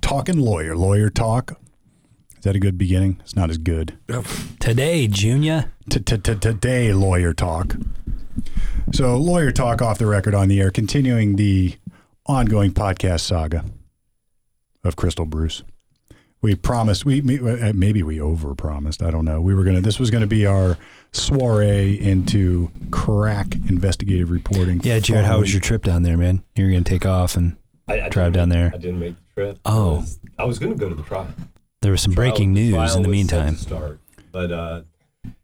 talking lawyer, lawyer talk. Is that a good beginning? It's not as good. Today, Junior. Today, lawyer talk. So, lawyer talk off the record on the air, continuing the ongoing podcast saga of Crystal Bruce. We promised we uh, maybe we over promised. I don't know. We were gonna. This was gonna be our soiree into crack investigative reporting. Yeah, Jared, how was your trip down there, man? You're gonna take off and I, I drive down there. I didn't make the trip. Oh. I was, I was going to go to the trial. There was some Trial- breaking news trial in the was set meantime. to start, but uh,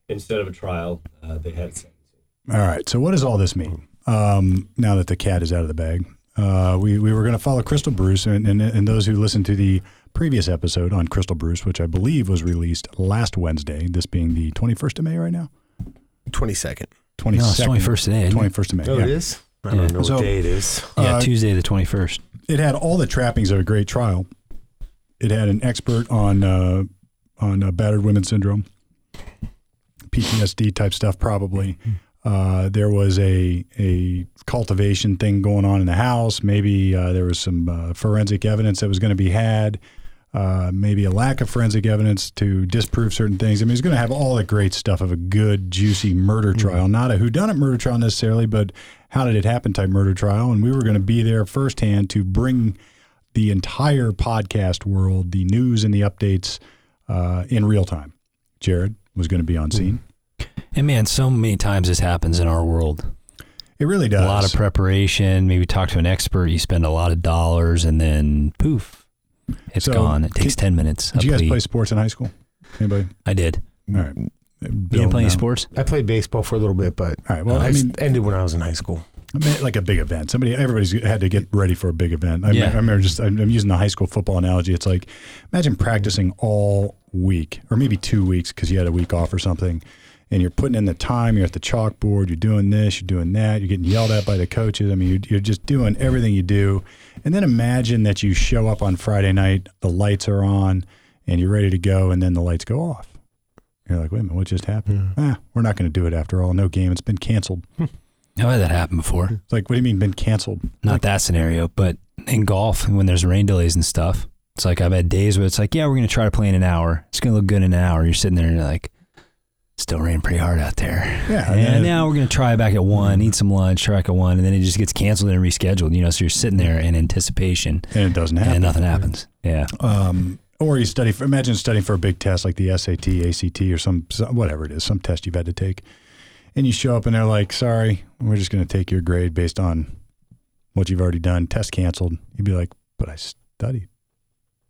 instead of a trial, uh, they had sentencing. All right. So, what does all this mean? Um, now that the cat is out of the bag, uh, we we were going to follow Crystal Bruce, and, and and those who listened to the previous episode on Crystal Bruce, which I believe was released last Wednesday, this being the twenty first of May, right now. Twenty-second. Twenty. No, twenty-first today. Twenty first of May. Oh, yeah. it is? I Yeah. don't know So- what day it is. Yeah, Uh, Tuesday the 21st. It had all the trappings of a great trial. It had an expert on uh, on uh, battered women syndrome, PTSD type stuff, probably. Uh, there was a a cultivation thing going on in the house. Maybe uh, there was some uh, forensic evidence that was going to be had. Uh, maybe a lack of forensic evidence to disprove certain things. I mean, it's going to have all the great stuff of a good, juicy murder trial, not a whodunit murder trial necessarily, but how did it happen type murder trial. And we were going to be there firsthand to bring the entire podcast world, the news and the updates uh, in real time. Jared was going to be on scene. And man, so many times this happens in our world. It really does. A lot of preparation, maybe talk to an expert, you spend a lot of dollars, and then poof, it's So, gone. It takes can- 10 minutes. Did a you guys plea. play sports in high school? Anybody? I did. All right. You didn't play any sports? I played baseball for a little bit, but All right. Well, uh, I I mean, ended when I was in high school. I mean, like a big event. Somebody, everybody's had to get ready for a big event. I, Yeah. I remember just, I'm I'm using the high school football analogy. It's like, imagine practicing all week or maybe two weeks because you had a week off or something. And you're putting in the time, you're at the chalkboard, you're doing this, you're doing that, you're getting yelled at by the coaches. I mean, you're, you're just doing everything you do. And then imagine that you show up on Friday night, the lights are on, and you're ready to go, and then the lights go off. You're like, wait a minute, what just happened? Ah, we're not going to do it after all. No game. It's been canceled. I've had that happen before. It's like, what do you mean been canceled? Not that scenario, but in golf, when there's rain delays and stuff, it's like I've had days where it's like, yeah, we're going to try to play in an hour. It's going to look good in an hour. You're sitting there and you're like, still raining pretty hard out there. Yeah, And, now we're going to try back at one, eat some lunch, try back at one, and then it just gets canceled and rescheduled. You know, so you're sitting there in anticipation and it doesn't happen. and nothing happens. Yeah. Um, or you study for, imagine studying for a big test like the SAT, ACT, or some, some whatever it is, some test you've had to take, and you show up and they're like, "Sorry, we're just going to take your grade based on what you've already done. Test canceled." You'd be like, "But I studied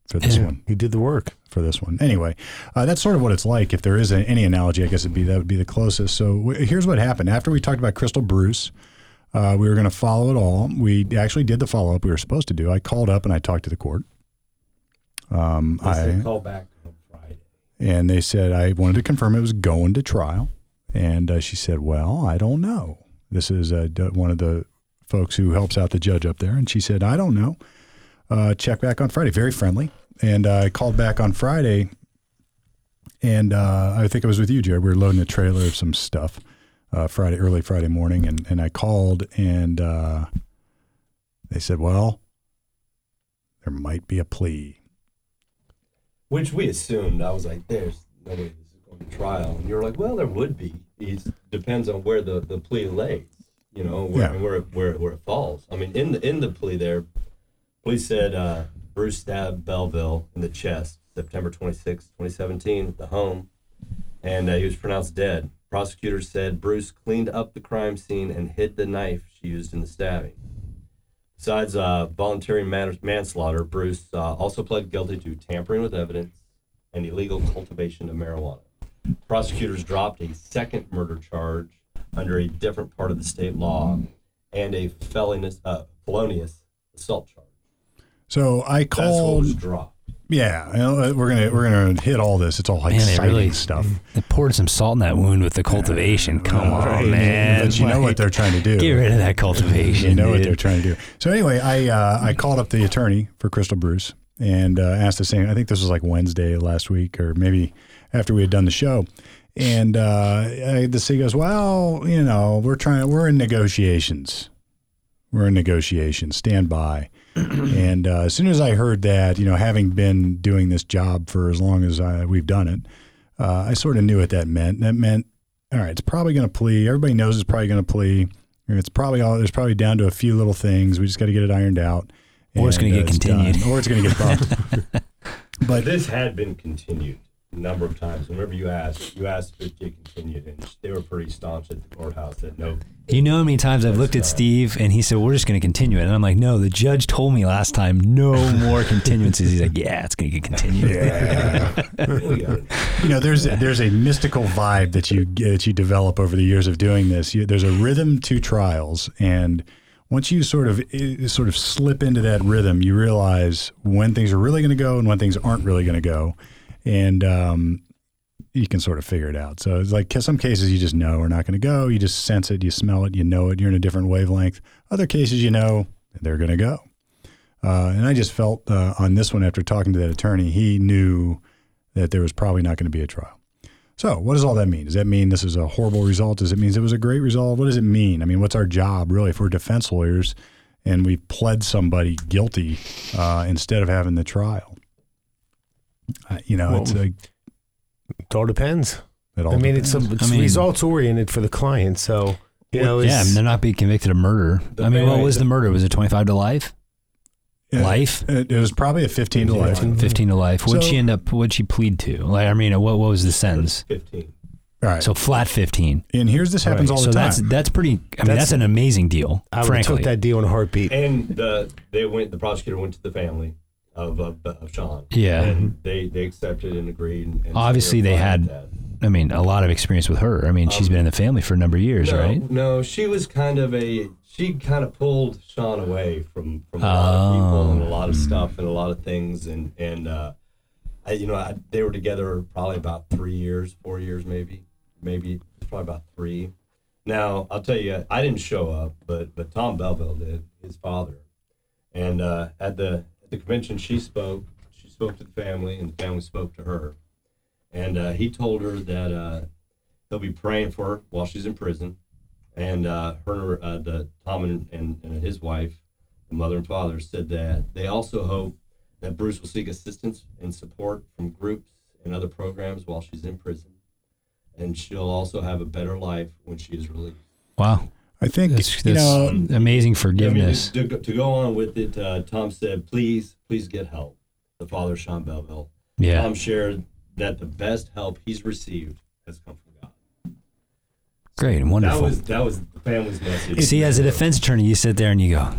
for this Yeah. one, You did the work. for this one." Anyway, uh, that's sort of what it's like. If there is a, any analogy, I guess it'd be that would be the closest. So w- here's what happened after we talked about Crystal Bruce. Uh, we were going to follow it all. We actually did the follow up we were supposed to do. I called up and I talked to the court. Um, I call back on Friday. and they said I wanted to confirm it was going to trial, and uh, she said, "Well, I don't know." This is uh, one of the folks who helps out the judge up there, and she said, "I don't know." Uh, check back on Friday. Very friendly, and uh, I called back on Friday, and uh, I think it was with you, Jared. We were loading a trailer of some stuff uh, Friday, early Friday morning, and and I called, and uh, they said, "Well, there might be a plea." Which we assumed. I was like, there's no way this is going to trial. And you're like, well, there would be. It depends on where the, the plea lays, you know, where, Yeah. where, it- where, where it falls. I mean, in the in the plea there, police said uh, Bruce stabbed Belleville in the chest September 26, 2017 at the home, and uh, he was pronounced dead. Prosecutors said Bruce cleaned up the crime scene and hid the knife she used in the stabbing. Besides uh, voluntary man- manslaughter, Bruce uh, also pled guilty to tampering with evidence and illegal cultivation of marijuana. Prosecutors dropped a second murder charge under a different part of the state law and a felonious, uh, felonious assault charge. So I That's what called. was dropped. Yeah, you know, we're gonna we're gonna hit all this. It's all Man, exciting they really stuff. It poured some salt in that wound with the cultivation. Come on, man. But you know what they're trying to do. Get rid of that cultivation. You know what they're trying to do. So anyway, I uh, I called up the attorney for Crystal Bruce and uh, asked the same. I think this was like Wednesday last week, or maybe after we had done the show. And uh, I, the city goes, "Well, you know, we're trying. We're in negotiations we're in negotiations. Stand by. and uh, as soon as I heard that, you know, having been doing this job for as long as I, we've done it, uh, I sort of knew what that meant. That meant, all right, it's probably going to plea. Everybody knows it's probably going to plea. It's probably all. There's probably down to a few little things. We just got to get it ironed out. Or it's gonna get uh, done. continued. Or it's going to get bumped. but This had been continued a number of times. Whenever you asked, you asked if it get continued, and they were pretty staunch at the courthouse that no. You know how many times I've looked at Steve and he said, We're just going to continue it. And I'm like, No, the judge told me last time, no more continuances. He's like, Yeah, it's going to get continued. we got it. you know there's there's a mystical vibe that you that you develop over the years of doing this you, there's a rhythm to trials and once you sort of eh, sort of slip into that rhythm you realize when things are really going to go and when things aren't really going to go and um, you can sort of figure it out so it's like some cases you just know are not going to go you just sense it you smell it you know it you're in a different wavelength other cases you know they're going to go uh, and I just felt uh, on this one after talking to that attorney, he knew that there was probably not going to be a trial. So, what does all that mean? Does that mean this is a horrible result? Does it mean it was a great result? What does it mean? I mean, what's our job really if we're defense lawyers and we pled somebody guilty uh, instead of having the trial? Uh, you know, it's Well, a, It all depends. it all I mean, it's, a, it's I mean- results oriented for the client. So, you know, Yeah, I they're not being convicted of murder. I mean, what was the murder? Was it 25 to life? Yeah, Life? It, it was probably a 15 to life. life. 15 to life. What'd So- she end up, what'd she plead to? Like, I mean, what, what was the sentence? Fifteen. All right. So flat 15. and here's this happens all the so time. that's that's pretty. I mean, that's, That's- an amazing deal. I would have frankly, took that deal in a heartbeat. And the they went. The prosecutor went to the family of of, of Sean. Yeah. And they they accepted and agreed. And, and Obviously, they had-. I mean, a lot of experience with her. I mean, she's been in the family for a number of years, no, right? No, she was kind of a she kind of pulled Sean away from from a lot of people and a lot of Oh. stuff and a lot of things and and uh, I, you know I, they were together probably about three years, four years maybe, maybe probably about three. Now I'll tell you, I didn't show up, but but Tom Belville did, his father, and uh, at the at the convention she spoke. She spoke to the family, and the family spoke to her, and uh, he told her that. Uh, they'll be praying for her while she's in prison. And uh, her, uh, the Tom and, and, and his wife, the mother and father, said that they also hope that Bruce will seek assistance and support from groups and other programs while she's in prison, and she'll also have a better life when she is released. Wow, I think, that's, you know, amazing I mean, forgiveness. to, to, to go on with it, uh, Tom said, "Please, please get help." The father, Sean Belville, yeah, Tom shared that the best help he's received has come from God. great and That wonderful. was that was the family's message. See, as a defense attorney, you sit there and you go,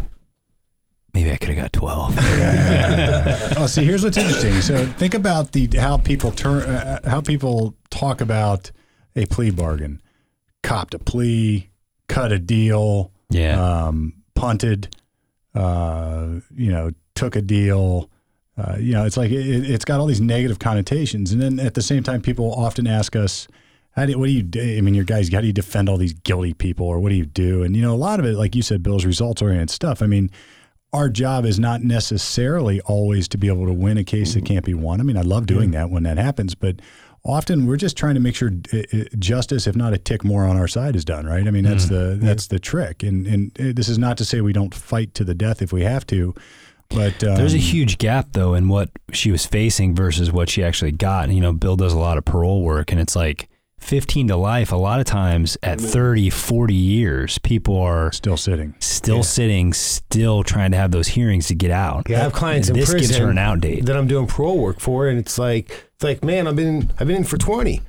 maybe I could have got 12. oh, see, here's what's interesting. So think about the how people turn, uh, how people talk about a plea bargain. Copped a plea, cut a deal, yeah, um, punted, uh, you know, took a deal. Uh, you know, it's like it, it's got all these negative connotations, and then at the same time, people often ask us, "How do what do you do? I mean, your guys, how do you defend all these guilty people, or what do you do?" And you know, a lot of it, like you said, Bill's results oriented stuff. I mean, our job is not necessarily always to be able to win a case that can't be won. I mean, I love doing that when that happens, but often we're just trying to make sure uh, uh, justice, if not a tick more on our side, is done. Right? I mean, that's the that's the trick. And and uh, this is not to say we don't fight to the death if we have to, but um, There's a huge gap though in what she was facing versus what she actually got. And, you know, Bill does a lot of parole work and it's like 15 to life. A lot of times at 30, 40 years, people are still sitting. still sitting, still trying to have those hearings to get out. Yeah, I have clients And in this prison gives her an out date. that I'm doing parole work for, and it's like it's like, man, I've been I've been in for twenty.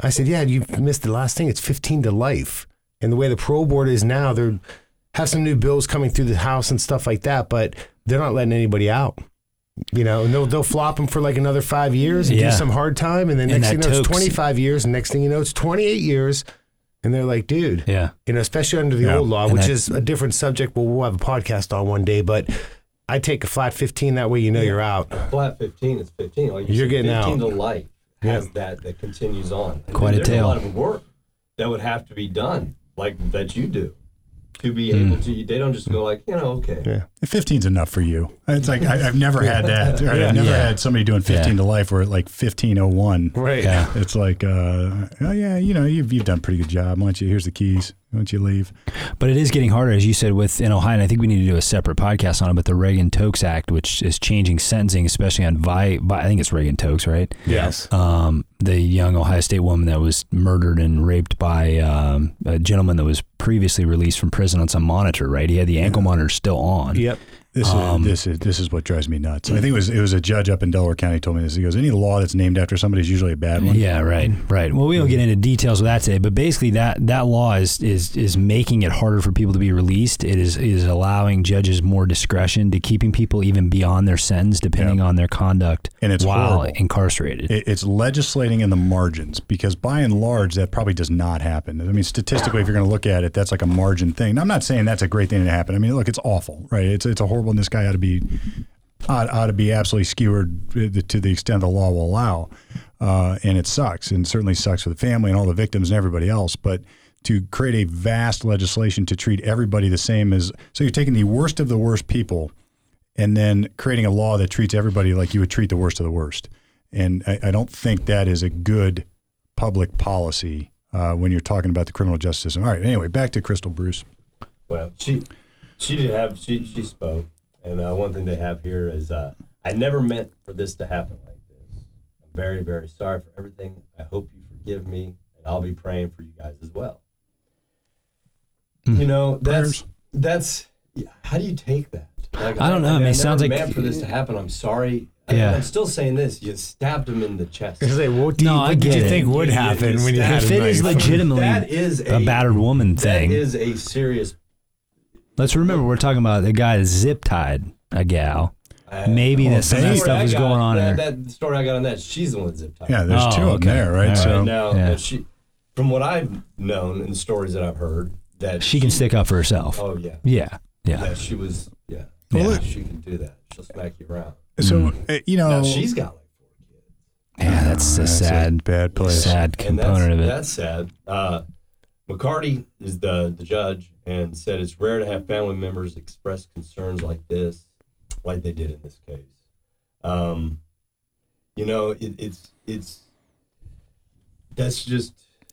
I said, yeah, you missed the last thing. It's fifteen to life, and the way the parole board is now, they're have some new bills coming through the house and stuff like that, but they're not letting anybody out. You know, and they'll they'll flop them for like another five years and Yeah. do some hard time, and then And next thing you know, it's twenty five years, and next thing you know, it's twenty eight years, and they're like, dude, Yeah. you know, especially under the Yeah. old law, And which that- is a different subject. Well, we'll have a podcast on one day, but I take a flat 15. That way, you know you're out. A flat 15 is 15. Like you You're said, getting 15 out. to life has that that continues on. And Quite a there's tale. a lot of work that would have to be done, like that you do, to be Hmm. able to. They don't just go like, you know, okay. Yeah. 15's enough for you. It's like I, I've never had that. Right? I've never Yeah. had somebody doing 15 Yeah. to life where at like 1501. Right. Yeah. It's like, uh, oh yeah, you know, you've you've done a pretty good job. Why don't you? Here's the keys. Don't you leave? But it is getting harder, as you said, with in Ohio. And I think we need to do a separate podcast on it. But the Reagan Tokes Act, which is changing sentencing, especially on Vi, Vi I think it's Reagan Tokes, right? Yes. Um, the young Ohio State woman that was murdered and raped by um, a gentleman that was previously released from prison on some monitor, right? He had the ankle monitor still on. Yep. This Um, is this is this is what drives me nuts. I think it was it was a judge up in Delaware County told me this. He goes, any law that's named after somebody is usually a bad one. Yeah, right, right. Well, we don't get into details of that today, but basically that that law is is is making it harder for people to be released. It is is allowing judges more discretion to keeping people even beyond their sentence, depending Yeah. on their conduct And it's while horrible. incarcerated. It, it's legislating in the margins because by and large that probably does not happen. I mean, statistically, if you're going to look at it, that's like a margin thing. Now, I'm not saying that's a great thing to happen. I mean, look, it's awful, right? It's it's a horrible. And this guy ought to be ought, ought to be absolutely skewered to the extent the law will allow, uh, and it sucks, and certainly sucks for the family and all the victims and everybody else. But to create a vast legislation to treat everybody the same as so you're taking the worst of the worst people and then creating a law that treats everybody like you would treat the worst of the worst. And I, I don't think that is a good public policy uh, when you're talking about the criminal justice system. All right. Anyway, back to Crystal Bruce. Well, she she did have she she spoke, and uh, one thing they have here is uh, I never meant for this to happen like this. I'm very very sorry for everything. I hope you forgive me, and I'll be praying for you guys as well. You know that's that's how do you take that? Like, I don't know. I mean, it sounds like- meant for this to happen. I'm sorry. I- Yeah. I'm still saying this. You stabbed him in the chest. Because they, what, do you, No, I what did get you it. think would You- you- happen you when you stab- had if it is legitimately That is a, a- battered woman thing, is a serious. Let's remember we're talking about the guy that zip tied a gal. uh, Maybe well, that some of that stuff I is going on in that, there. that story I got on that, she's the one that zip tied. Yeah, there's Oh, two of them okay. there, right? All right. So now, yeah. she, from what I've known and the stories that I've heard, that She can stick up for herself. Oh yeah, Yeah, yeah. yeah. She was yeah. Well, yeah, she can do that. She'll smack you around. so uh, you know, Now she's got like four kids. Yeah, that's a that's sad, bad place. sad and that's, component of it. That's sad. Uh, McCarty is the the judge and said it's rare to have family members express concerns like this, like they did in this case. Um, you know, it, it's it's that's just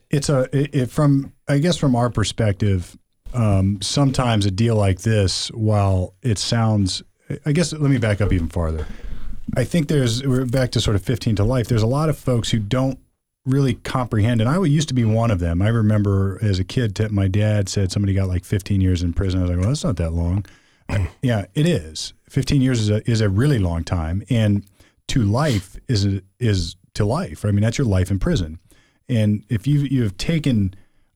it's a it, it, from I guess from our perspective, um, sometimes a deal like this, while it sounds, I guess let me back up even farther. I think there's we're back to sort of 15 to life. There's a lot of folks who don't really comprehend, and I used to be one of them. I remember as a kid, my dad said somebody got like 15 years in prison. I was like, well, that's not that long. yeah, it is. 15 years is a is a really long time, and to life is a, is to life. I mean, that's your life in prison. And if you you've taken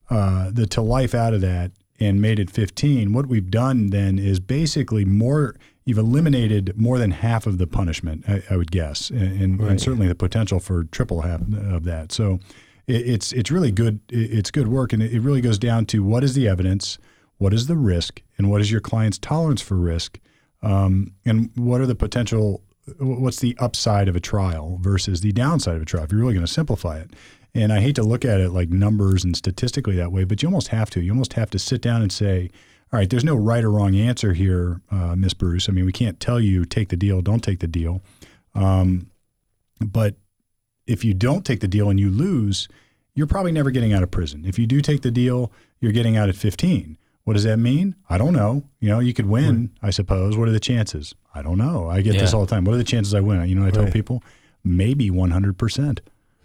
uh, the to life out of that and made it 15, what we've done then is basically more. You've eliminated more than half of the punishment, I, I would guess, and, and, and certainly the potential for triple half of that. So it, it's it's really good. It's good work, and it, it really goes down to what is the evidence, what is the risk, and what is your client's tolerance for risk, um, and what are the potential what's the upside of a trial versus the downside of a trial if you're really going to simplify it and i hate to look at it like numbers and statistically that way but you almost have to you almost have to sit down and say all right there's no right or wrong answer here uh, miss bruce i mean we can't tell you take the deal don't take the deal um, but if you don't take the deal and you lose you're probably never getting out of prison if you do take the deal you're getting out at 15 what does that mean? I don't know. You know, you could win, I suppose. What are the chances? I don't know. I get this all the time. What are the chances I win? You know, I tell Right. people maybe 100%.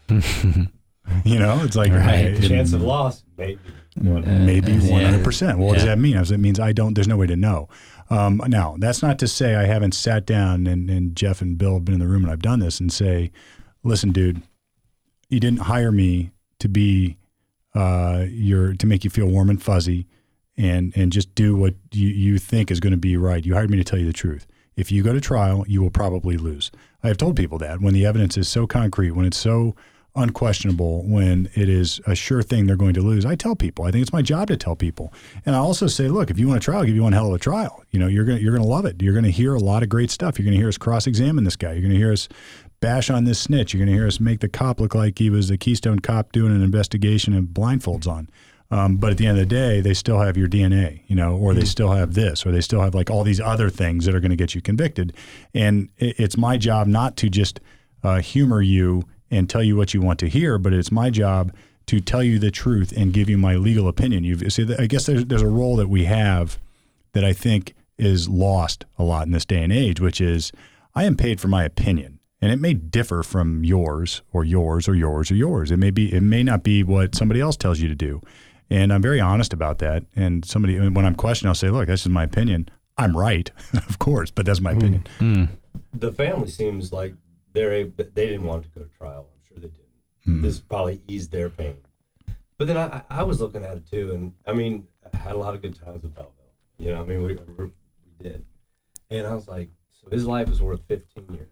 you know, it's like Right. hey, chance of loss, maybe. maybe Uh, yeah. 100%. Well, what does that mean? It means I don't, there's no way to know. Um, now, that's not to say I haven't sat down and, and Jeff and Bill have been in the room and I've done this and say, listen, dude, you didn't hire me to be uh, your, to make you feel warm and fuzzy and, and just do what you, you think is going to be right. You hired me to tell you the truth. If you go to trial, you will probably lose. I have told people that when the evidence is so concrete, when it's so unquestionable, when it is a sure thing they're going to lose, I tell people. I think it's my job to tell people. And I also say, look, if you want a trial, I'll give you one hell of a trial. You know, you're gonna you're gonna love it. You're gonna hear a lot of great stuff. You're gonna hear us cross-examine this guy. You're gonna hear us bash on this snitch. You're gonna hear us make the cop look like he was a Keystone cop doing an investigation and blindfolds on. Um, but at the end of the day, they still have your DNA, you know, or they still have this, or they still have like all these other things that are going to get you convicted. And it, it's my job not to just uh, humor you and tell you what you want to hear, but it's my job to tell you the truth and give you my legal opinion. You see, I guess there's there's a role that we have that I think is lost a lot in this day and age, which is I am paid for my opinion, and it may differ from yours or yours or yours or yours. It may be it may not be what somebody else tells you to do, and I'm very honest about that. And somebody when I'm questioned, I'll say, "Look, this is my opinion. I'm right, of course, but that's my hmm. opinion." Hmm. the family seems like they're a, they didn't want to go to trial. I'm sure they didn't. Hmm. This probably eased their pain. But then I, I was looking at it too, and I mean, I had a lot of good times with Belleville. You know, I mean, we, we did, and I was like, so his life is worth 15 years.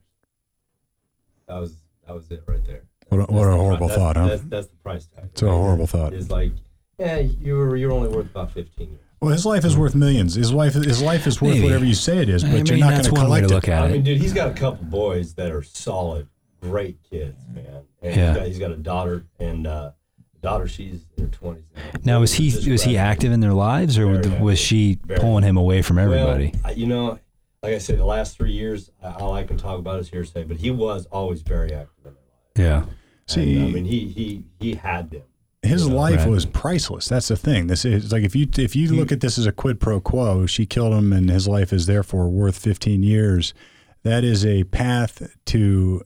That was that was it right there. What a- what a horrible that's- thought, huh? That's, that's the price tag. It's a horrible thought. It's like, yeah, you were you're only worth about 15 years. Well, his life is worth millions. His life, his life is worth Maybe. whatever you say it is, I but you're not going to one way collect to it. look at I mean, dude, he's got a couple boys that are solid, great kids, man. And Yeah. he's, got, he's got a daughter, and uh, daughter, she's in her twenties now. Now, was he Just was he active in their lives, or Very was active. she Very pulling him away from everybody? Well, you know, like I said, the last three years, I- all I can talk about is hearsay. But he was always very active in their lives. yeah. See, And, I mean, he he he had them. His life Right. was priceless. That's the thing. This is like if you if you look at this as a quid pro quo, she killed him, and his life is therefore worth 15 years. That is a path to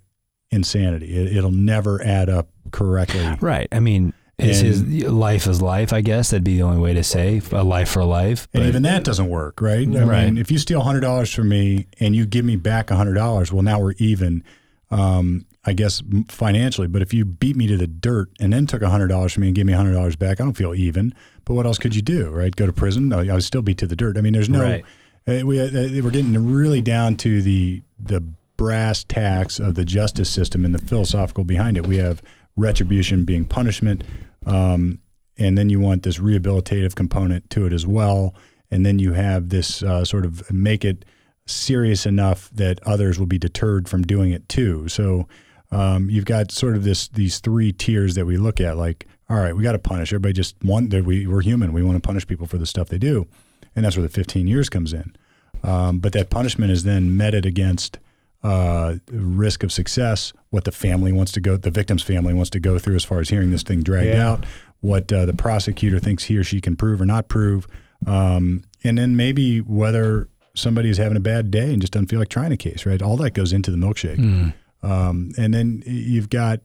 insanity. It, it'll never add up correctly. Right. I mean, is his life is life? I guess that'd be the only way to say a life for life. And but- even that doesn't work, right? I Right. mean, if you steal hundred dollars from me and you give me back hundred dollars, well, now we're even. Um, I guess financially, but if you beat me to the dirt and then took hundred dollars from me and gave me hundred dollars back, I don't feel even. But what else could you do, right? Go to prison? I would still be to the dirt. I mean, there's no. Right. Uh, we uh, we're getting really down to the the brass tacks of the justice system and the philosophical behind it. We have retribution being punishment, um, and then you want this rehabilitative component to it as well, and then you have this uh, sort of make it serious enough that others will be deterred from doing it too. So um, you've got sort of this these three tiers that we look at. Like, all right, we got to punish everybody. Just want that we we're human. We want to punish people for the stuff they do, and that's where the 15 years comes in. Um, but that punishment is then meted against uh, risk of success, what the family wants to go, the victim's family wants to go through as far as hearing this thing dragged Yeah. out, what uh, the prosecutor thinks he or she can prove or not prove, um, and then maybe whether somebody is having a bad day and just doesn't feel like trying a case, right? All that goes into the milkshake. Um, and then you've got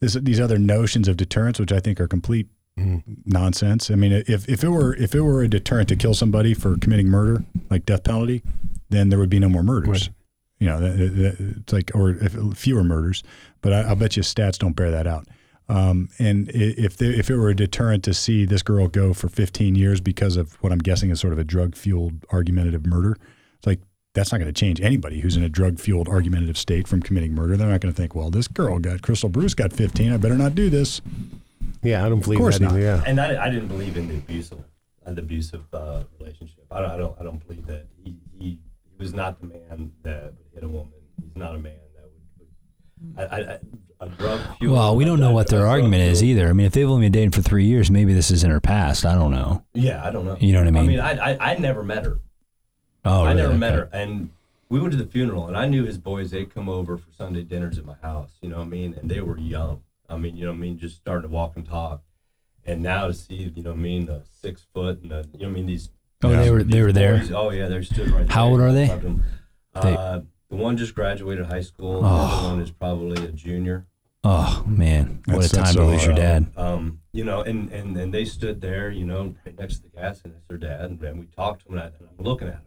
this, these other notions of deterrence, which I think are complete nonsense. I mean, if, if it were if it were a deterrent to kill somebody for committing murder, like death penalty, then there would be no more murders. You know, it's like or if, fewer murders. But I, I'll bet you stats don't bear that out. Um, and if there, if it were a deterrent to see this girl go for 15 years because of what I'm guessing is sort of a drug fueled argumentative murder, it's like that's not going to change anybody who's in a drug fueled argumentative state from committing murder. They're not going to think, well, this girl got Crystal Bruce got 15. I better not do this. Yeah, I don't believe course that not. Yeah. And I, I didn't believe in the abusive, the abusive uh, relationship. I don't, I don't, I don't believe that he, he, he was not the man that hit a woman. He's not a man that would. I, I, I, a drug fueled. Well, we don't know what their argument is either. I mean, if they've only been dating for three years, maybe this is in her past. I don't know. Yeah, I don't know. You know what I mean? I mean, I, I, I never met her. Oh, I really? never met her, and we went to the funeral, and I knew his boys. They'd come over for Sunday dinners at my house. You know what I mean? And they were young. I mean, you know what I mean? Just starting to walk and talk. And now to see, you know what I mean, the six foot and the, you know what I mean, these. Oh, they were they were there. boys- oh yeah, they stood right. There. How there. old are they? Talked to them. They- Uh, the one just graduated high school. The Oh. other one is probably a junior. Oh man, what That's- a time to lose your dad. Um, you know, and, and, and they stood there, you know, right next to the gas, and it's their dad, and, and we talked to them, and, I, and I'm looking at them.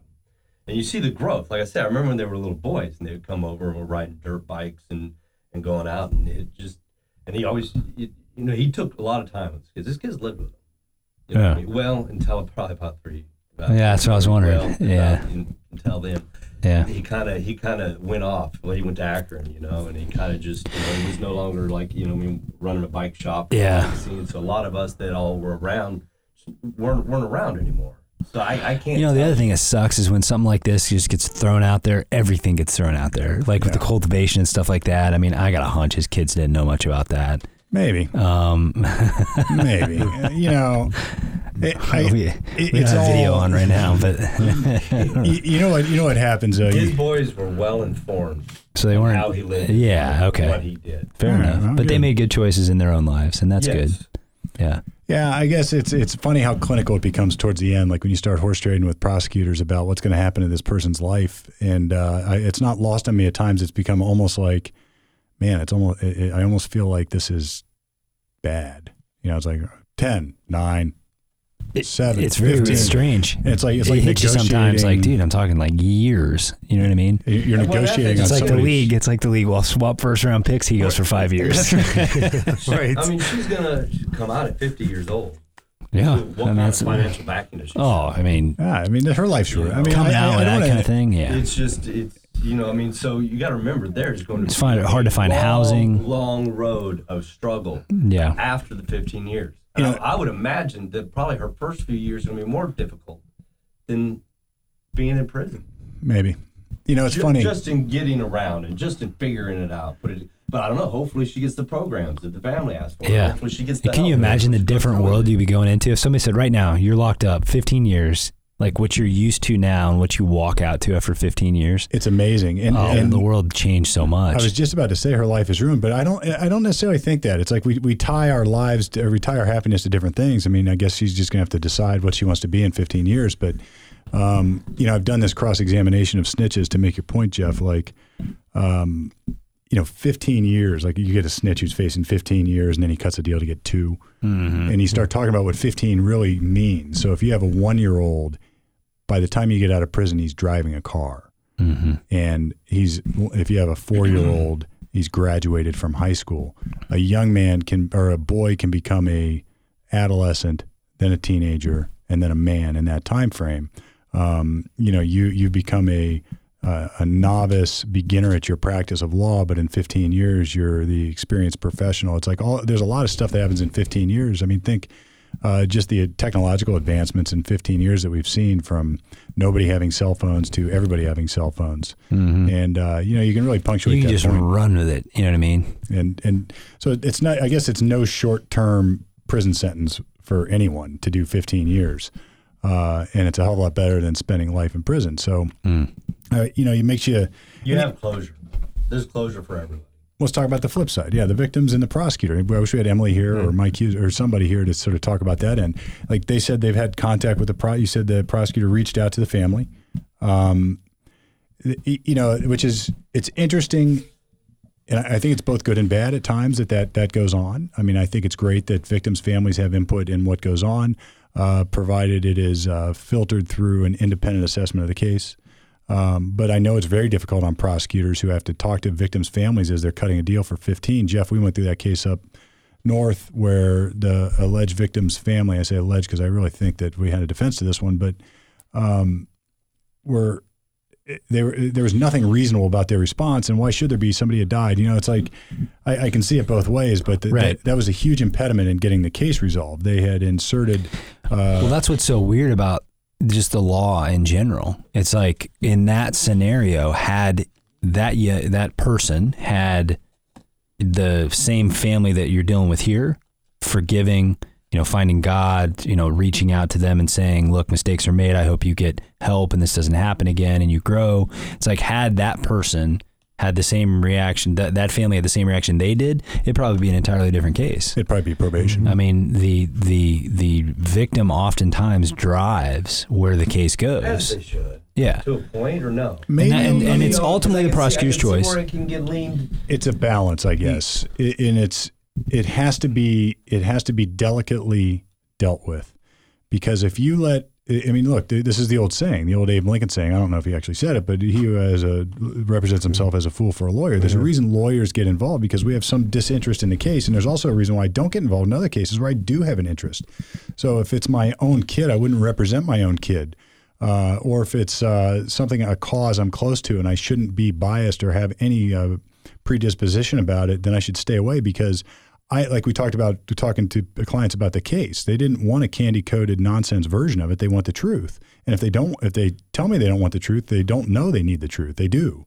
And you see the growth. Like I said, I remember when they were little boys, and they would come over and were riding dirt bikes and, and going out, and it just, and he always, you, you know, he took a lot of time with his kids. His kids lived with him. You know I Yeah. mean? Well, until probably about three. About Yeah, that's what I was wondering. Well, Yeah. about- until then Yeah. he kind of he kind of went off. Well, he went to Akron, you know, and he kind of just you know he was no longer like you know I mean running a bike shop. Yeah. So a lot of us that all were around weren't weren't around anymore. So I, I can't. You know, the other thing that sucks is when something like this just gets thrown out there, everything gets thrown out there. Like with the cultivation and stuff like that. I mean, I got a hunch his kids didn't know much about that. Maybe, Um, maybe. Uh, you know, it, I, we, it- we don't it's have video on right now, but you, you know what? You know what happens though. His You, boys were well informed so they weren't. how he lived. Yeah, okay. What he did. Fair All right, enough. well, but they made good choices in their own lives, and that's Yes. good. Yeah. Yeah, I guess it's it's funny how clinical it becomes towards the end. Like when you start horse trading with prosecutors about what's going to happen to this person's life, and uh, I, it's not lost on me at times. It's become almost like, man, it's almost. It, it- I almost feel like this is bad. You know, it's like 10, 9, It- seven. It's very 15. strange. And it's like it's it like hits you sometimes like, dude, I'm talking like years. You know what I mean? You're And negotiating happens- on It's like the league. It's like the league. Well, swap first round picks. He goes for five years. right. I mean, she's gonna come out at 50 years old. yeah. What I mean, kind of that's, financial backing does she? oh, I mean, Yeah, I mean, her life's ruined. I mean, coming I, out I, I that kind of thing. Yeah. It's just it's you know I mean so you got to remember there's going to It's be fine- a hard to find long, housing. long road of struggle Yeah. after the 15 years. And You know- I, I would imagine that probably her first few years are going to be more difficult than being in prison. Maybe. You know, it's Ju- funny. just in getting around and just in figuring it out. But it, but I don't know. Hopefully she gets the programs that the family asks for. Yeah. Hopefully she gets. The Can you imagine the Hopefully she goes different world you'd be going into if somebody said, right now, you're locked up 15 years, like what you're used to now and what you walk out to after 15 years? it's amazing, and, Oh, and the world changed so much. I was just about to say her life is ruined, but I don't. I don't necessarily think that. It's like we, we tie our lives, to, we tie our happiness to different things. I mean, I guess she's just gonna have to decide what she wants to be in 15 years. But um, you know, I've done this cross examination of snitches to make your point, Jeff. Like, um, you know, 15 years. Like you get a snitch who's facing 15 years, and then he cuts a deal to get 2 and you start talking about what 15 really means. So if you have a one year old, by the time you get out of prison, he's driving a car. Hmm and he's if you have a four year old he's graduated from high school. A young man can or a boy can become a adolescent then a teenager and then a man in that time frame. Um, you know you you become a uh, a novice beginner at your practice of law but in 15 years you're the experienced professional. It's like all there's a lot of stuff that happens in 15 years. I mean think uh, just the technological advancements in 15 years that we've seen from nobody having cell phones to everybody having cell phones. And, uh, you know, you can really punctuate Mm-hmm. you can that just point. run with it. You know what I mean? And, and so it's not, I guess it's no short term prison sentence for anyone to do 15 years. Uh, and it's a hell of a lot better than spending life in prison. So, Mm. uh, you know, it makes you, You have closure. There's closure for everyone. Let's talk about the flip side. Yeah, the victims and the prosecutor. I wish we had Emily here or Mike Hughes or somebody here to sort of talk about that. And like they said, they've had contact with the pro. You said the prosecutor reached out to the family. Um, you know, which is it's interesting, and I I think it's both good and bad at times that that that goes on. I mean, I think it's great that victims' families have input in what goes on, uh, provided it is uh, filtered through an independent assessment of the case. Um, but I know it's very difficult on prosecutors who have to talk to victims' families as they're cutting a deal for 15. Jeff, we went through that case up north where the alleged victim's family, I say alleged because I really think that we had a defense to this one, but um, were they were, there was nothing reasonable about their response, and why should there be? Somebody had died. You know, it's like I, I can see it both ways, but the, Right. that, that was a huge impediment in getting the case resolved. They had inserted. Uh, well, that's what's so weird about just the law in general. It's like in that scenario, had that yeah, that person had the same family that you're dealing with here, forgiving, you know, finding God, you know, reaching out to them and saying, "Look, mistakes are made. I hope you get help and this doesn't happen again and you grow." It's like had that person had the same reaction that that family had the same reaction they did, it'd probably be an entirely different case. it'd probably be probation. I mean, the the the victim oftentimes drives where the case As goes. they should. Yeah, To a point or no? Maybe and- and it's know, ultimately the can see- I prosecutor's see choice. It can get leaned. it's a balance, I guess, I- and it's it has to be it has to be delicately dealt with, because if you let I mean, look, this is the old saying, the old Abe Lincoln saying. I don't know if he actually said it, but he who has a represents himself as a fool for a lawyer. There's a reason lawyers get involved because we have some disinterest in the case, and there's also a reason why I don't get involved in other cases where I do have an interest. So if it's my own kid, I wouldn't represent my own kid. Uh, or if it's uh, something a cause I'm close to and I shouldn't be biased or have any uh, predisposition about it, then I should stay away because I like we talked about talking to clients about the case. They didn't want a candy coated nonsense version of it. They want the truth. And if they don't, if they tell me they don't want the truth, they don't know they need the truth. They do,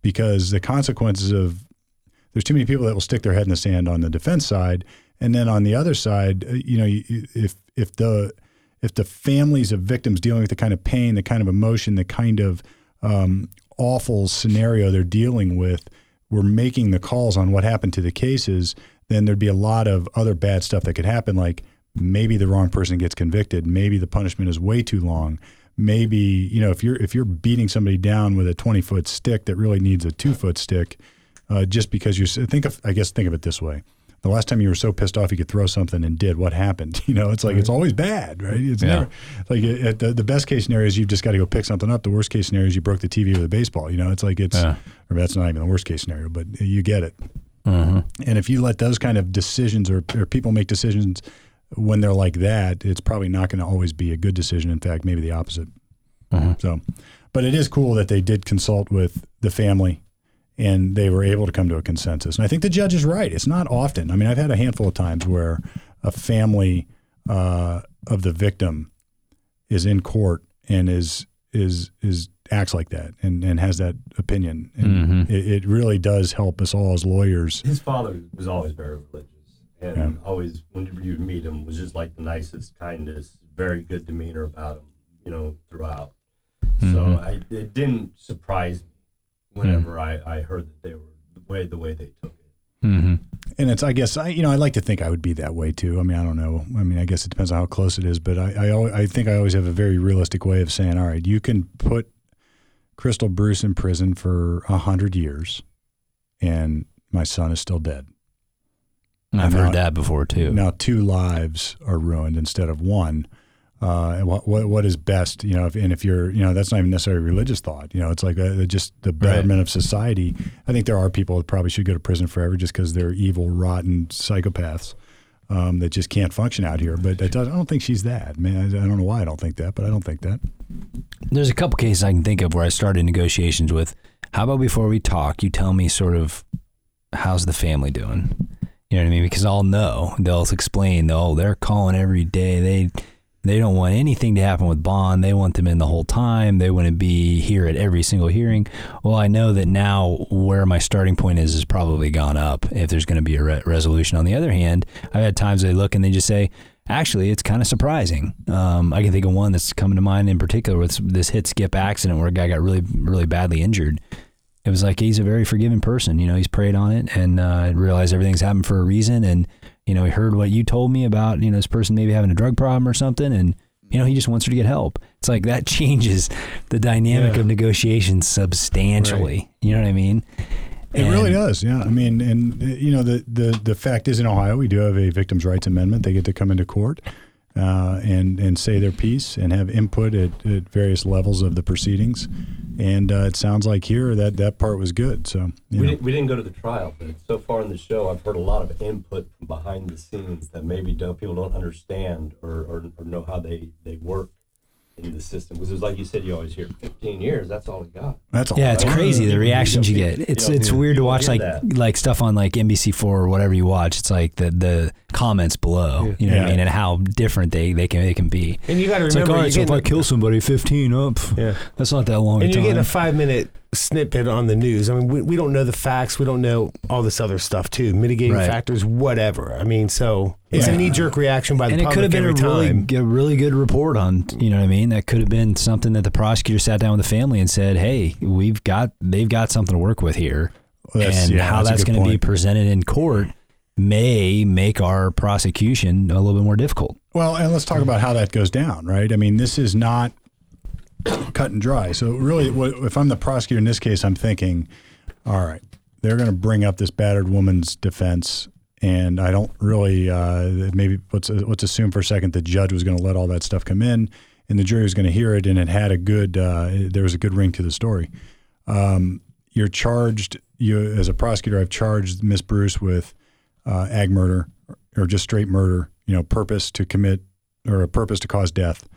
because the consequences of there's too many people that will stick their head in the sand on the defense side, and then on the other side, uh, you know, if if the if the families of victims dealing with the kind of pain, the kind of emotion, the kind of um, awful scenario they're dealing with, were making the calls on what happened to the cases, then there'd be a lot of other bad stuff that could happen, like maybe the wrong person gets convicted. Maybe the punishment is way too long. Maybe you know if you're if you're beating somebody down with a 20 foot stick that really needs a two foot stick, uh, just because you think of I guess think of it this way. The last time you were so pissed off you could throw something and did what happened? You know, it's like it's always bad, right? It's Yeah. never like it, the, the best case scenario is you've just got to go pick something up. The worst case scenario is you broke the TV with a baseball. You know, it's like it's Yeah. or that's not even the worst case scenario, but you get it. Mhm. And if you let those kind of decisions or, or people make decisions when they're like that, it's probably not going to always be a good decision. In fact, maybe the opposite. Mhm. So, but it is cool that they did consult with the family and they were able to come to a consensus. And I think the judge is right. It's not often. I mean, I've had a handful of times where a family uh, of the victim is in court and is is is acts like that and, and has that opinion. And Mhm. it, it really does help us all as lawyers. His father was always very religious, and Yeah. always whenever you meet him was just like the nicest, kindest, very good demeanor about him, you know, throughout. So Mhm. I, it didn't surprise me whenever I, I heard that they were the way the way they took it. Mhm. And it's, I guess, I, you know, I like to think I would be that way too. I mean, I don't know. I mean, I guess it depends on how close it is, but I, I, al- I think I always have a very realistic way of saying, all right, you can put Crystal Bruce in prison for a hundred years and my son is still dead. I've heard that before too. Now two lives are ruined instead of one. Uh, and what, what what is best, you know? If, and if you're, you know, that's not even necessarily a religious thought. You know, it's like uh just the betterment of society. I think there are people that probably should go to prison forever just because they're evil, rotten psychopaths um, that just can't function out here. But I don't think she's that. Man, I, I don't know why I don't think that, but I don't think that. There's a couple cases I can think of where I started negotiations with. How about before we talk, you tell me sort of how's the family doing? You know what I mean? Because I'll know. They'll explain. Oh, they're calling every day. They they don't want anything to happen with Bond. They want them in the whole time. They want to be here at every single hearing. Well, I know that now where my starting point is has probably gone up. If there's going to be a re- resolution. On the other hand, I've had times they look and they just say, actually, it's kind of surprising. Um, I can think of one that's coming to mind in particular with this hit skip accident where a guy got really, really badly injured. It was like he's a very forgiving person. You know, he's prayed on it and uh, realized everything's happened for a reason. And, you know, he heard what you told me about, you know, this person maybe having a drug problem or something. And, you know, he just wants her to get help. It's like that changes the dynamic Yeah. of negotiations substantially. You know what I mean? It And- really does, yeah. I mean, and you know, the, the the fact is, in Ohio, we do have a victims' rights amendment. They get to come into court uh, and and say their piece and have input at, at various levels of the proceedings. And uh, it sounds like here that that part was good. So you We know, didn't, we didn't go to the trial, but so far in the show, I've heard a lot of input from behind the scenes that maybe don't, people don't understand or, or, or know how they, they work in the system. Because it's like you said, you always hear 15 years, that's all we got. that's all. Yeah, it's crazy the reactions you You get. It's you don't it's weird to watch like that. like stuff on like NBC4 or whatever you watch. It's like the the comments below, you know what I mean, and how different they they can they can be. And you got to It's remember, like, all right, so if I kill somebody, 15 up, yeah. that's not that long and you time. get a five minute snippet on the news. I mean, we, we don't know the facts. We don't know all this other stuff too, mitigating Right. factors, whatever. I mean, so it's Yeah. a knee jerk reaction by the and it public could have been a every really time. a really good report on you know what I mean. That could have been something that the prosecutor sat down with the family and said, "Hey, we've got they've got something to work with here." Well, that's- and yeah, how that's that's going to be presented in court may make our prosecution a little bit more difficult. Well, and let's talk about how that goes down, right? I mean, this is not cut and dry. So, really, what, if I'm the prosecutor in this case, I'm thinking, all right, they're going to bring up this battered woman's defense, and I don't really uh, maybe let's let's assume for a second the judge was going to let all that stuff come in, and the jury was going to hear it, and it had a good uh, there was a good ring to the story. Um, you're charged. You as a prosecutor, I've charged Miss Bruce with uh, ag murder or just straight murder. You know, purpose to commit or a purpose to cause death.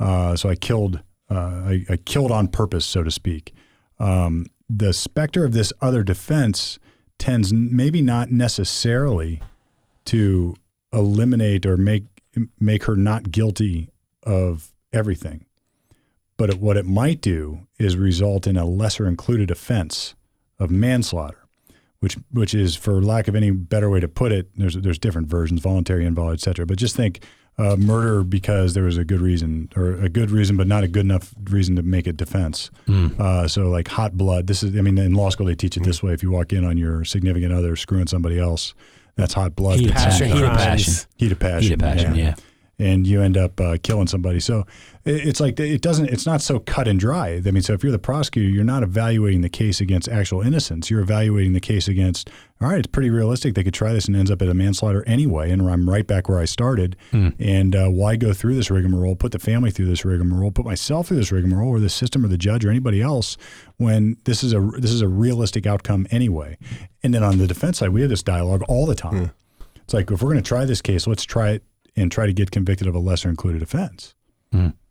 Uh, so I killed. Uh, I, I killed on purpose, so to speak. Um, the specter of this other defense tends maybe not necessarily to eliminate or make make her not guilty of everything. But it, what it might do is result in a lesser included offense of manslaughter, which which is, for lack of any better way to put it, there's there's different versions, voluntary, involuntary, et cetera. But just think uh, murder because there was a good reason, or a good reason, but not a good enough reason to make it defense. Uh, so like hot blood. This is, I mean, in law school they teach it this way: if you walk in on your significant other screwing somebody else, That's hot blood. Heat of passion. Heat of passion. Heat of passion. Heat of passion, yeah. And you end up uh, killing somebody. So it- it's like it doesn't. It's not so cut and dry. I mean, so if you're the prosecutor, you're not evaluating the case against actual innocence. You're evaluating the case against. All right, it's pretty realistic. They could try this and ends up at a manslaughter anyway, and I'm right back where I started. And uh, why go through this rigmarole? Put the family through this rigmarole. Put myself through this rigmarole, or the system, or the judge, or anybody else, when this is a this is a realistic outcome anyway. And then on the defense side, we have this dialogue all the time. It's like if we're going to try this case, let's try it and try to get convicted of a lesser included offense.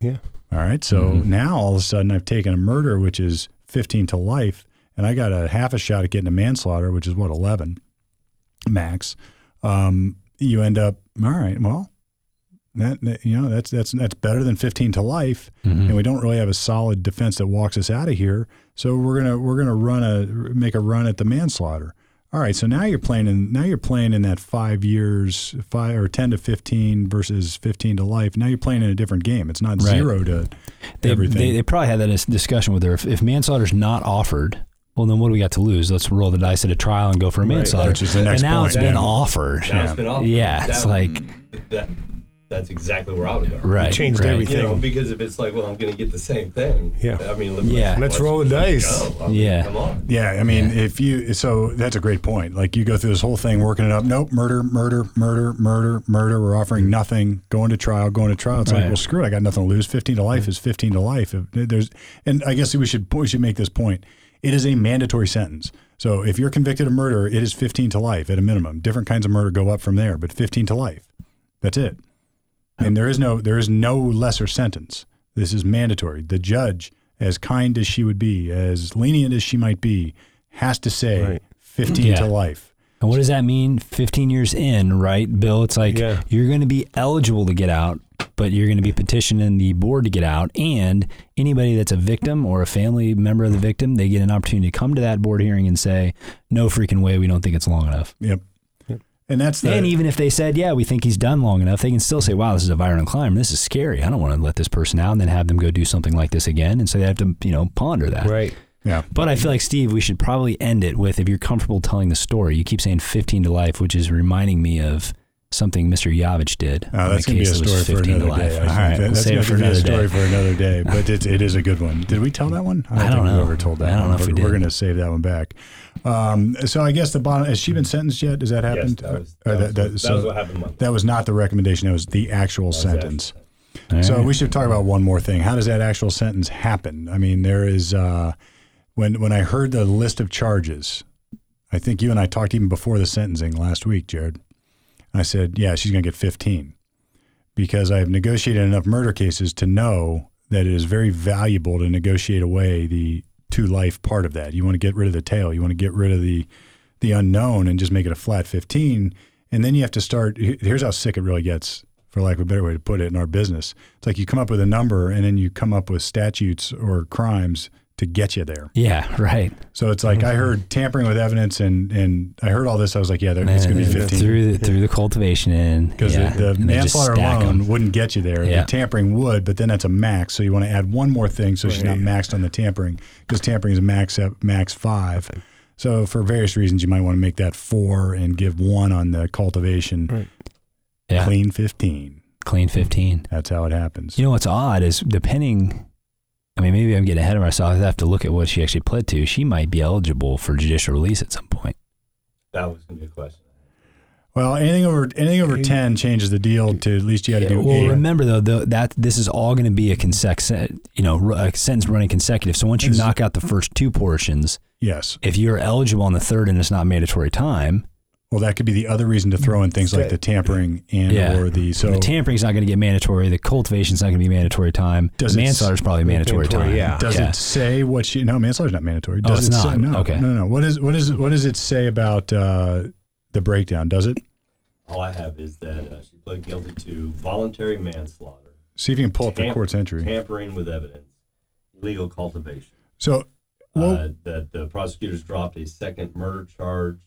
Yeah. All right. So Mm-hmm. now all of a sudden I've taken a murder, which is 15 to life, and I got a half a shot at getting a manslaughter, which is what, 11 max. Um, you end up, all right, well, that, that- you know, that's, that's, that's better than 15 to life. Mm-hmm. And we don't really have a solid defense that walks us out of here. So we're going to, we're going to run a, make a run at the manslaughter. All right, so now you're playing in now you're playing in that five years, five or ten to fifteen versus fifteen to life. Now you're playing in a different game. It's not Right. zero to They, everything. they, they probably had that discussion with her. If, if manslaughter's not offered, well, then what do we got to lose? Let's roll the dice at a trial and go for a manslaughter. Which is the next and now point, it's been yeah. offered. Now it's been offered. Yeah, it's That- like that. That's exactly where I would go. right. changed right. everything. You know, because if it's like, well, I'm going to get the same thing. Yeah. I mean, Yeah. Let's roll the dice. Go. I mean, Yeah. Come on. Yeah, I mean, if you so that's a great point. Like you go through this whole thing working it up. Nope, murder, murder, murder, murder, murder. We're offering nothing. Going to trial, going to trial. It's like, well, screw it. I got nothing to lose. Fifteen to life is fifteen to life. If there's, and I guess we should we should make this point. It is a mandatory sentence. So if you're convicted of murder, it is fifteen to life at a minimum. Different kinds of murder go up from there, but fifteen to life. That's it. And there is no there is no lesser sentence. This is mandatory. The judge, as kind as she would be, as lenient as she might be, has to say Right. 15 Yeah. to life. And what does that mean? 15 years in, right, Bill? It's like Yeah. you're going to be eligible to get out, but you're going to be petitioning the board to get out. And anybody that's a victim or a family member of the victim, they get an opportunity to come to that board hearing and say, no freaking way, we don't think it's long enough. Yep. And that's the and even if they said, yeah, we think he's done long enough, they can still say, wow, this is a violent crime. This is scary. I don't want to let this person out and then have them go do something like this again. And so they have to, you know, ponder that. Right. yeah. But I feel like Steve, we should probably end it with if you're comfortable telling the story. You keep saying 15 to life, which is reminding me of something Mr. Yavitch did. Oh, that's the going to be a case that was story for 15 to another life. day. I All think right, that- we'll that's save going to for be a another story day. for another day. But it's, it is a good one. Did we tell that one? I think don't we know. ever told that I don't one, know if but we We're going to save that one back. Um, so I guess the bottom, has she been sentenced yet? Has that Yes, happened? that was, Uh, that, that- was, that- that was what happened Monday. that was not the recommendation. That was the actual was sentence. actually- So we should talk about one more thing. How does that actual sentence happen? I mean, there is uh, when when I heard the list of charges, I think you and I talked even before the sentencing last week, Jared. I said, yeah, she's going to get 15 because I've negotiated enough murder cases to know that it is very valuable to negotiate away the two life part of that. You want to get rid of the tail. You want to get rid of the the unknown and just make it a flat 15. And then you have to start. Here's how sick it really gets, for lack of a better way to put it, in our business. It's like you come up with a number and then you come up with statutes or crimes to get you there. Yeah, right. So it's like I mm-hmm. heard tampering with evidence and and I heard all this. I was like, yeah, there- it's going to be 15 Through the, through the cultivation and because yeah, the, the and then just manslaughter stack 'em. alone wouldn't get you there. Yeah. The tampering would, but then that's a max. So you want to add one more thing so she's not maxed on the tampering because tampering is max at max five. So for various reasons, you might want to make that four and give one on the cultivation. Right. Yeah, clean, Clean 15. That's how it happens. You know what's odd is depending. I mean, maybe I'm getting ahead of myself. I have to look at what she actually pled to. She might be eligible for judicial release at some point. That was going to be a question. well, anything over anything over ten changes the deal to at least you got to do well, eight. remember though, though that this is all going to be a consec- you know, a sentence running consecutive. So once you Ex- knock out the first two portions, Yes. if you're eligible on the third and it's not mandatory time, Well, that could be the other reason to throw in things like the tampering and Yeah. or the so the tampering's not going to get mandatory. The cultivation's not going to be mandatory time. Does the it manslaughter's probably mandatory, Mandatory, time. yeah. Does yeah. it say what she? No, manslaughter's not mandatory. Oh, Does it's it say, not? no, Okay. no, no, no. What is what is what does it say about uh, the breakdown? Does it? All I have is that uh, she pled guilty to voluntary manslaughter, See if you can pull up the court's entry. tampering with evidence, illegal cultivation. So, well, uh, that the prosecutors dropped a second murder charge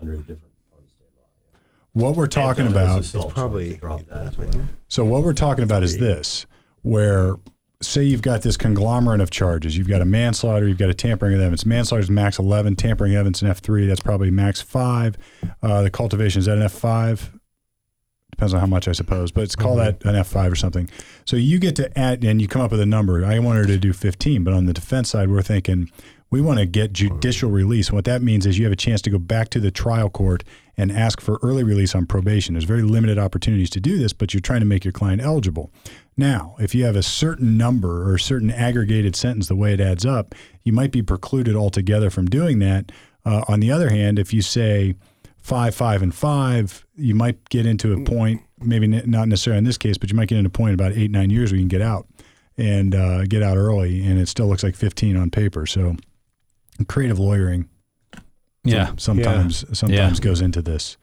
under a different part of state law. What we're talking And there was about. assault probably- They dropped that as well. So what we're talking about is this, where say you've got this conglomerate of charges. You've got a manslaughter, you've got a tampering of evidence. Manslaughter is max 11, tampering of evidence in F3, that's probably max 5. Uh, the cultivation is that an F5? Depends on how much, I suppose, but it's call that an F5 or something. So you get to add, and you come up with a number. I wanted to do 15, but on the defense side, we're thinking we want to get judicial release. What that means is you have a chance to go back to the trial court and ask for early release on probation. There's very limited opportunities to do this, but you're trying to make your client eligible. Now, if you have a certain number or a certain aggregated sentence, the way it adds up, you might be precluded altogether from doing that. Uh, on the other hand, if you say five, five, and five, you might get into a point, maybe not necessarily in this case, but you might get into a point about eight, nine years where you can get out and uh, get out early, and it still looks like 15 on paper. So creative lawyering Yeah. sometimes sometimes goes into this.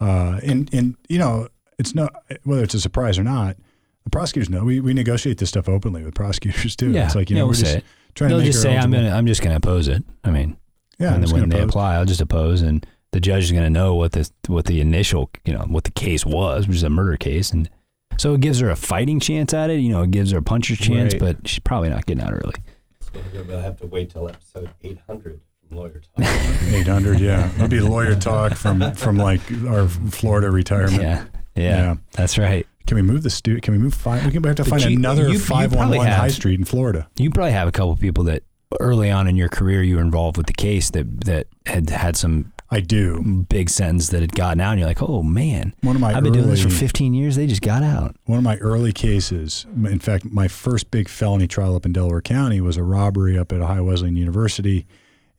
Uh, and and you know, it's not whether it's a surprise or not. The prosecutors know we, we negotiate this stuff openly with prosecutors too. Yeah. It's like you Yeah, know we'll we're just it. trying They'll to just say I'm gonna I'm just gonna oppose it. I mean, yeah, and then when they apply, I'll just oppose, and the judge is going to know what the what the initial, you know, what the case was, which is a murder case, and so it gives her a fighting chance at it. You know, it gives her a puncher's chance, Right. but she's probably not getting out early. So we're gonna have to wait till episode 800 from Lawyer Talk. 800. Yeah, it'll be lawyer talk from from like our Florida retirement. Yeah, yeah, Yeah. that's right. Can we move the stu? Can we move five? We can we have to But find you- another you- you one one have- High Street in Florida. You probably have a couple people that early on in your career you were involved with the case that that had had some I do. big sentence that had gotten out, and you're like, oh man, One of my I've been doing this for 15 years. They just got out. One of my early cases, in fact, my first big felony trial up in Delaware County was a robbery up at Ohio Wesleyan University,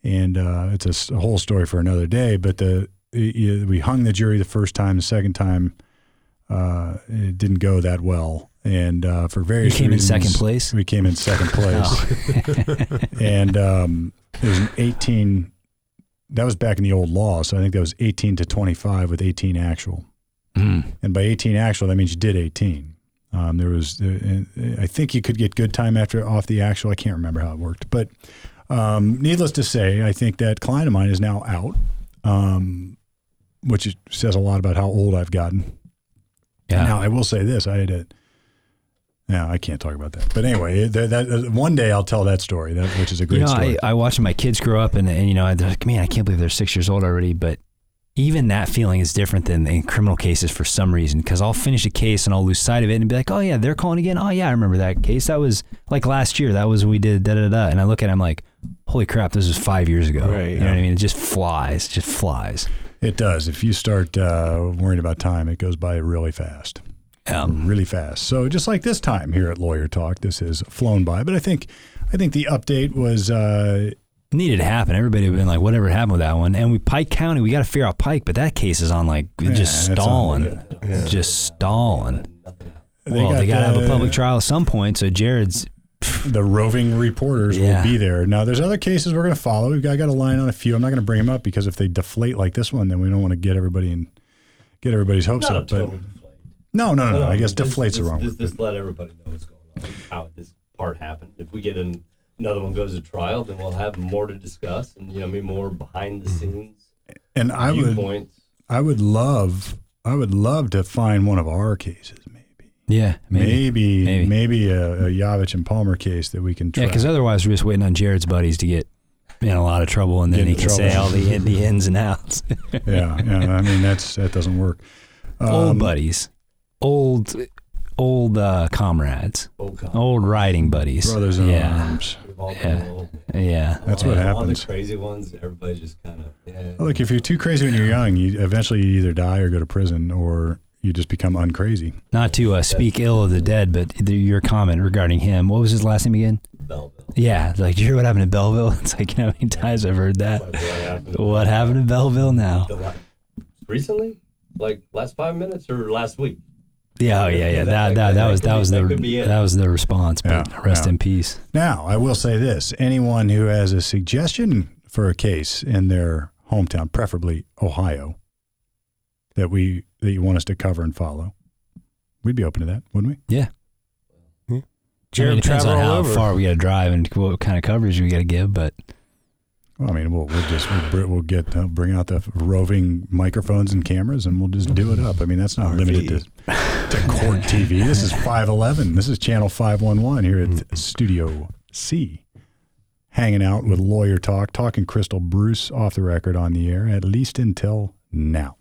and uh, it's a whole story for another day. But the we hung the jury the first time, the second time uh, it didn't go that well, and uh, for You various came in reasons, second place. We came in second place, Oh. and um, it was an eighteen. That was back in the old law, so I think that was eighteen to twenty-five with eighteen actual. Mm. and by 18 actual that means you did 18 um, there was uh, i think you could get good time after off the actual. I can't remember how it worked. But um, needless to say i think that client of mine is now out um, which says a lot about how old i've gotten. Yeah. now i will say this i had a yeah, I can't talk about that. But anyway, that, that, one day I'll tell that story, that, which is a great you know, story. I, I watch my kids grow up, and, and you know, they're like, man, I can't believe they're six years old already. But even that feeling is different than in criminal cases for some reason. Because I'll finish a case and I'll lose sight of it and be like, oh yeah, they're calling again. Oh yeah, I remember that case. That was like last year. That was when we did da da da. And I look at it, I'm like, holy crap, this was five years ago. Right, you know yeah. what I mean? It just flies, just flies. it does. If you start uh, worrying about time, it goes by really fast. Um, really fast. So just like this time here at Lawyer Talk, this has flown by. But I think I think the update was uh, needed to happen. Everybody would been like, whatever happened with that one. And we Pike County, we got to figure out Pike, but that case is on like just Yeah, it's on- stalling, just stalling. They well, they got got to have a public trial at some point. So Jared's the roving reporters Yeah. will be there. Now there's other cases we're going to follow. We've got, I got a line on a few. I'm not going to bring them up because if they deflate like this one, then we don't want to get everybody in get everybody's hopes Not up. But total deflate. No, no, no, no. I guess just- deflate's the wrong Just, word. just let everybody know what's going on, how this part happened. If we get an, another one goes to trial, then we'll have more to discuss, and you know, maybe more behind the scenes And I would. I would love I would love to find one of our cases maybe. yeah, maybe. Maybe maybe, Maybe. a, a Yavitch and Palmer case that we can try. Yeah, because otherwise we're just waiting on Jared's buddies to get in a lot of trouble, and then Get he can trouble. say all the the ins and outs. yeah, yeah, I mean that's that doesn't work. old Um, buddies, old old uh, comrades, Oh, God. old riding buddies. brothers in yeah, arms. We've Yeah. been yeah. That's what all happens. the crazy ones, everybody just kind of yeah. Look, if you're too crazy when you're young, you eventually you either die or go to prison, or you just become uncrazy. Not to uh, speak ill of the dead, but the, your comment regarding him. What was his last name again? Belleville. Yeah, like, did you hear what happened in Belleville? It's like, you know how many times I've heard that? Like, what happened? What happened in Belleville now? Recently, like last five minutes or last week. Yeah, oh, yeah, yeah. That, that, that was that was the that was the response. But Yeah, rest yeah. in peace. Now, I will say this: anyone who has a suggestion for a case in their hometown, preferably Ohio, that we that you want us to cover and follow, we'd be open to that, wouldn't we? Yeah. Jared I mean, it depends on how over. far we got to drive and what kind of coverage we got to give. But well, I mean, we'll, we'll just we'll, we'll get uh, bring out the roving microphones and cameras, and we'll just do it up. I mean, that's not limited to, to court TV. This is five eleven. This is channel five one one here at mm-hmm. Studio C, hanging out with lawyer talk, talking Crystal Bruce off the record on the air, at least until now.